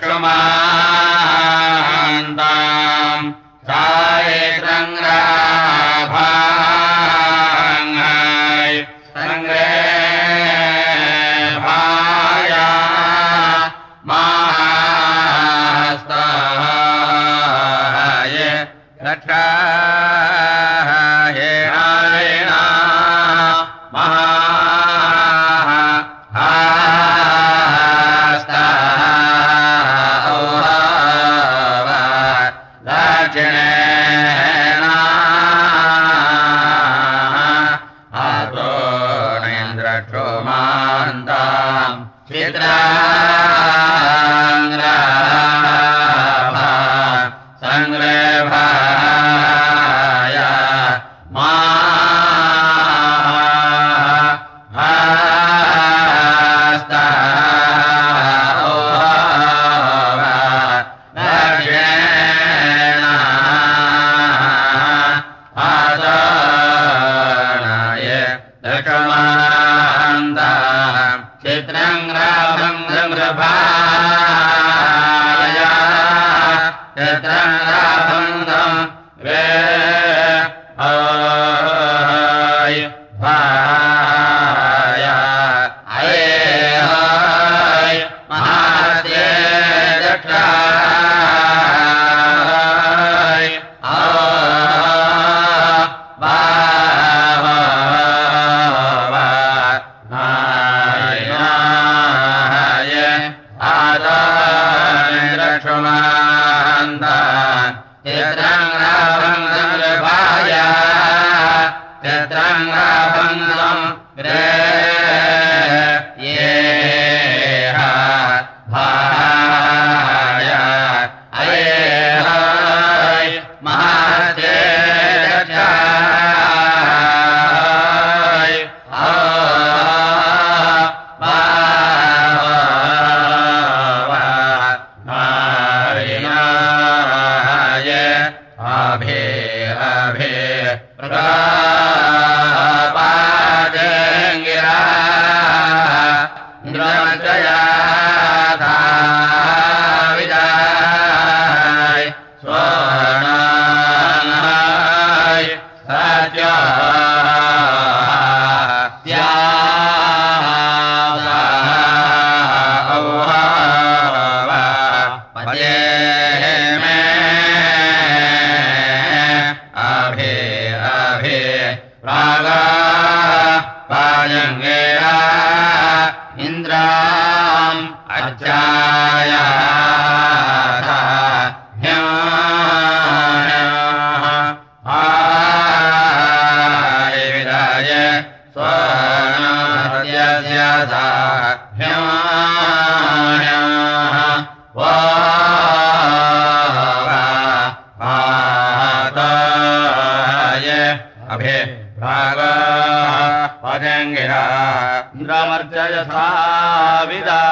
क्रमः हा Yeah. विदा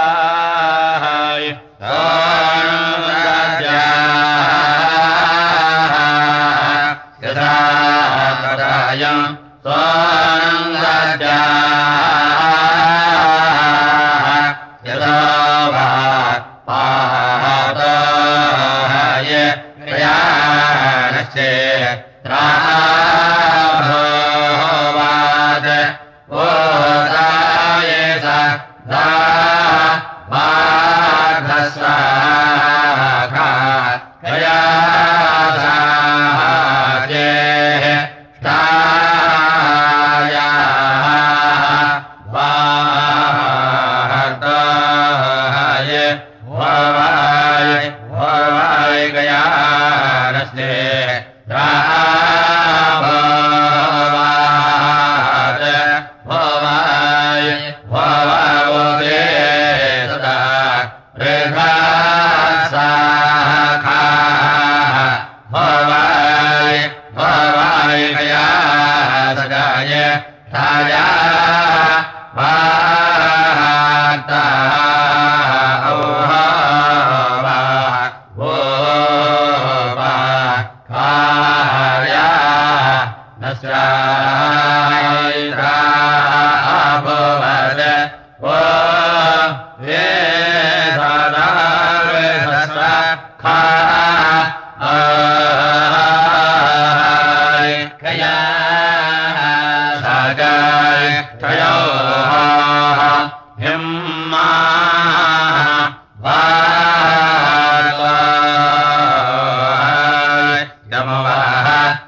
नमो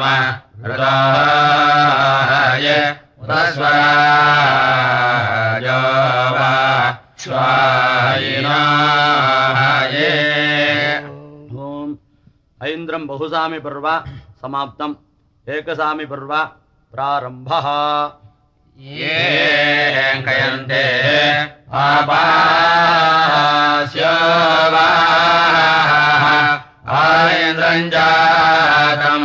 रय स्वायव स्वायराये ऐन्द्रम् बहुसामि पर्व समाप्तम् एकसामि पर्व प्रारम्भः ये कयन्ते आबा स्यावा जातम्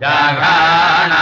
जाघ्राणा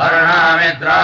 अरुणामिद्रा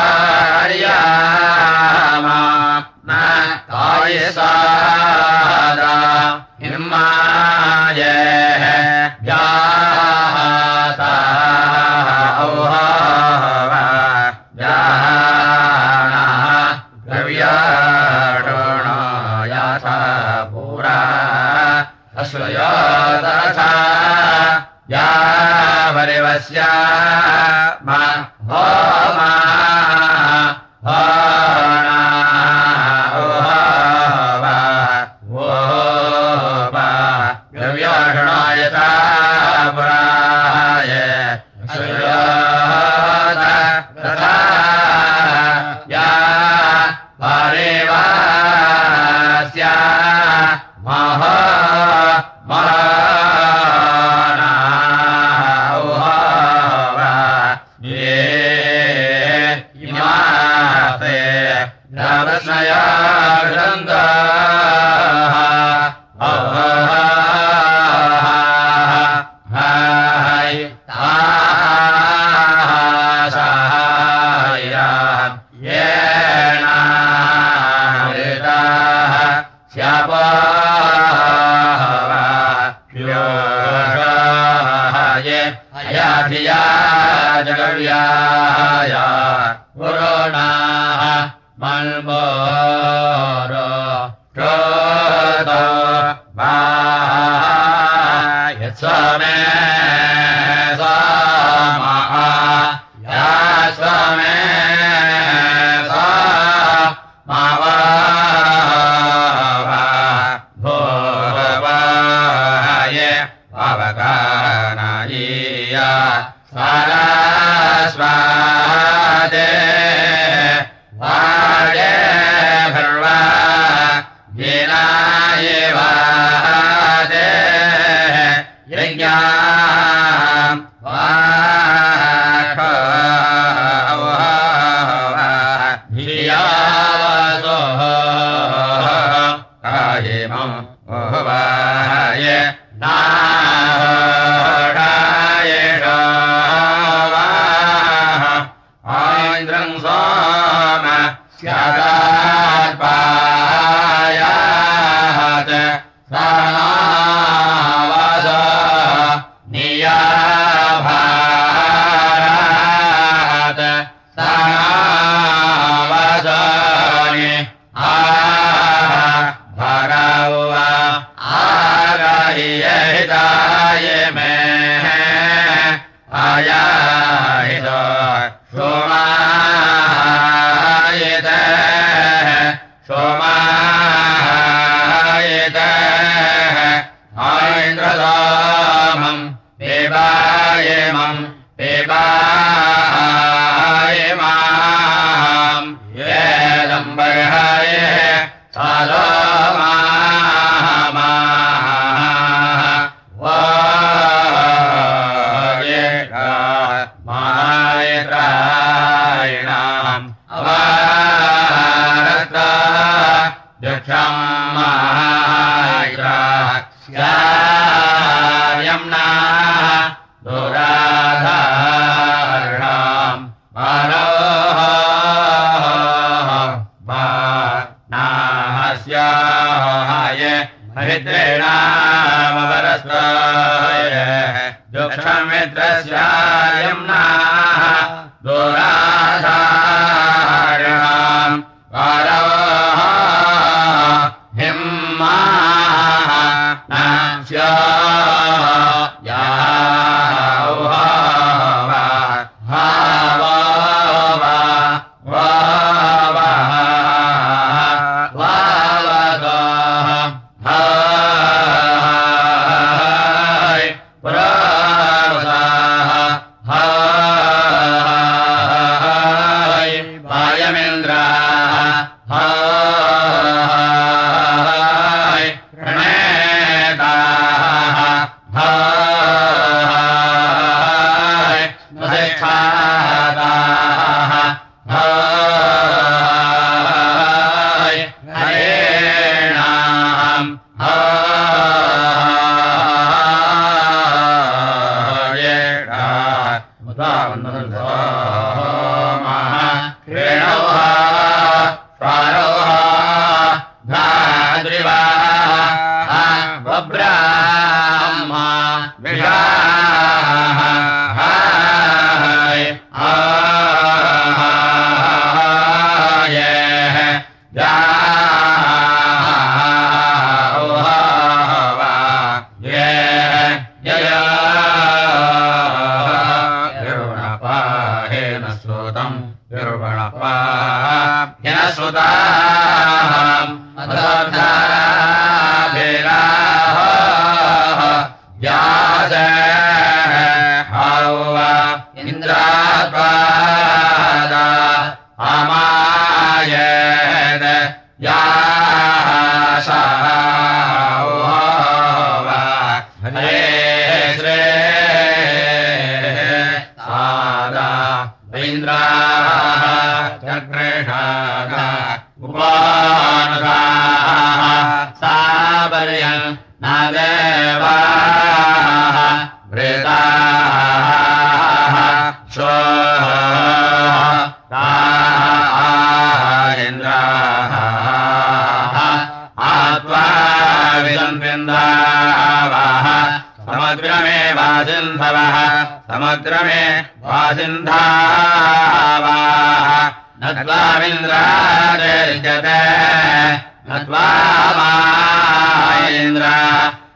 मित्रो ना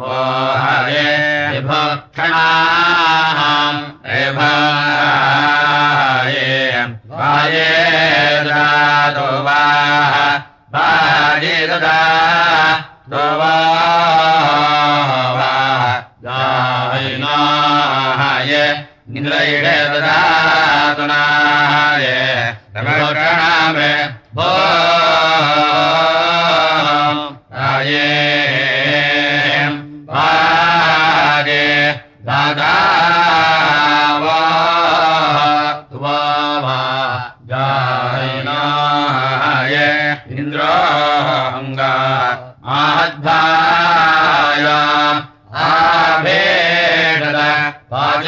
हरे भक्षा रे भे भे ददा दो वा ददाय इन्द्रि ददा सुनाय रामे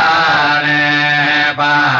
व्राव बार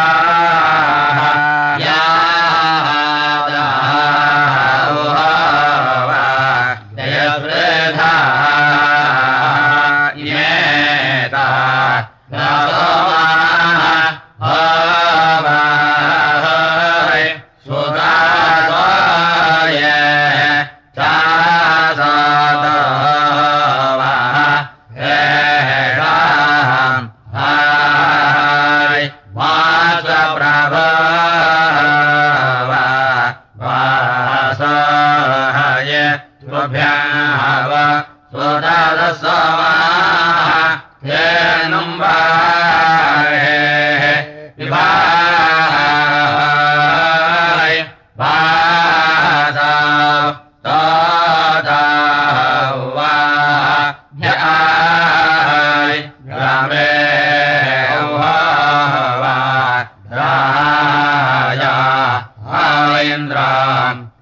न्द्रा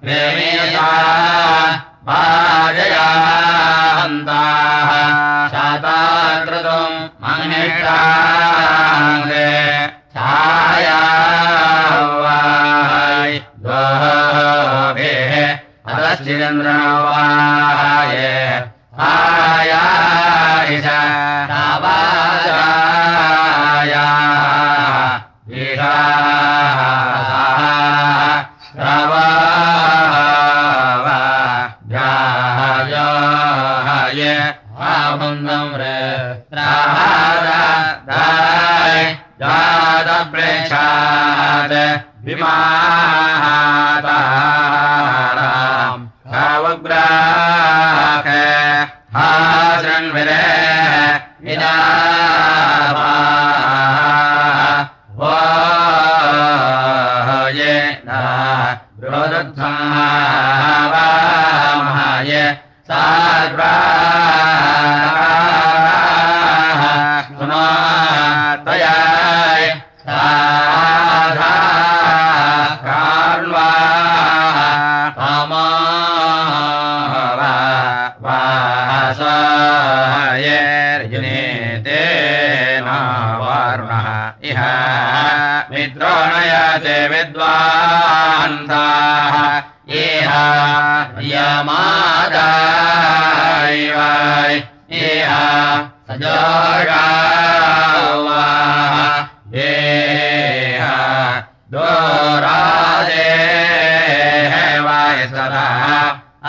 प्रेमे पाययाः हन्ताः शाता कृतम् छाया वाय बहे हरश्चिचन्द्रवाय याय विमा स्वाहायेऽर्जुने ते नावारुणः इह मित्रो नयते विद्वान्ताः येहायमादायवाय येह सजोगावा येह सदा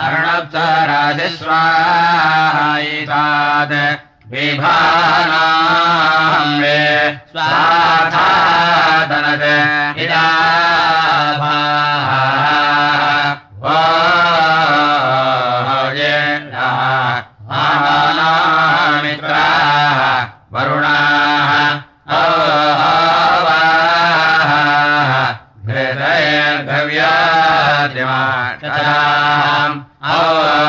अरुणराधि स्वायित्वा देभा स्वाधा दिरा वाना मित्रा वरुणा Tadam All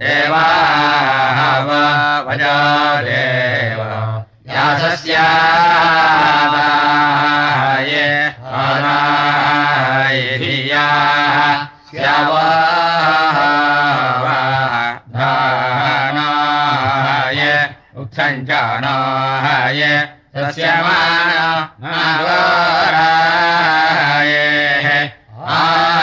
देवा भजा सस्यादाय अमायरिया शवा धाणाय उक्सञ्चानाय सस्य माय आय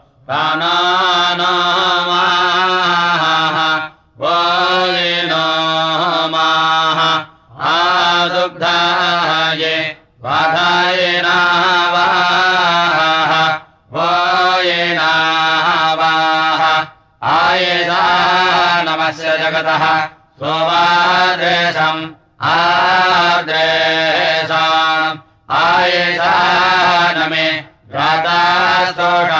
नः वादुग्धा ये वाधाय न वा एवाह नमस्य जगतः सोवा देशम् आद्रेषम् आयेसा न मे राषः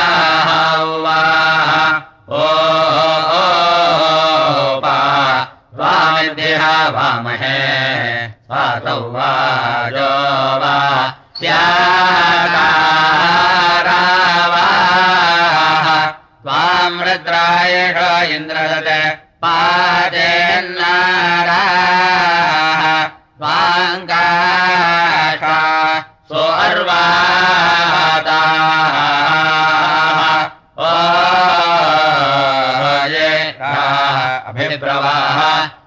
वामहे स्वातौ वाजो वा स्याकारावाः त्वाम् रुद्रायष ओ अभिप्रवाह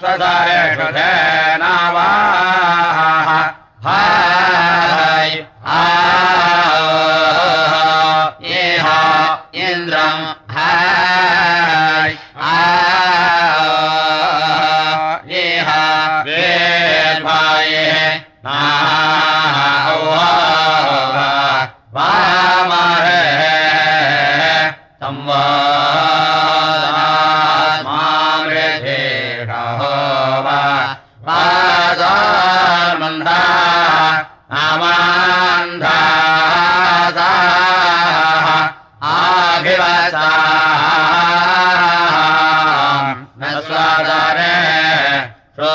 अभिवत्सन्न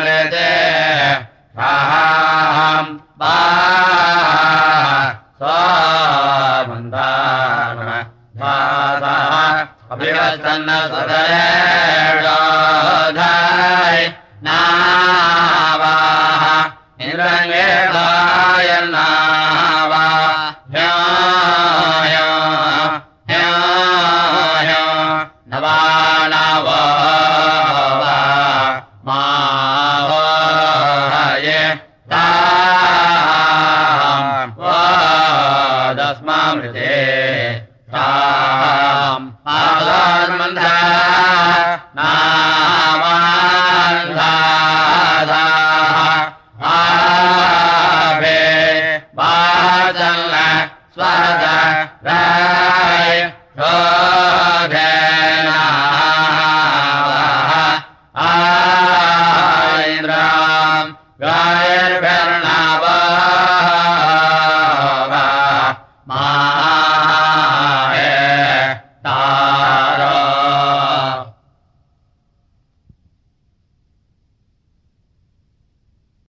ಮನೆ ಜ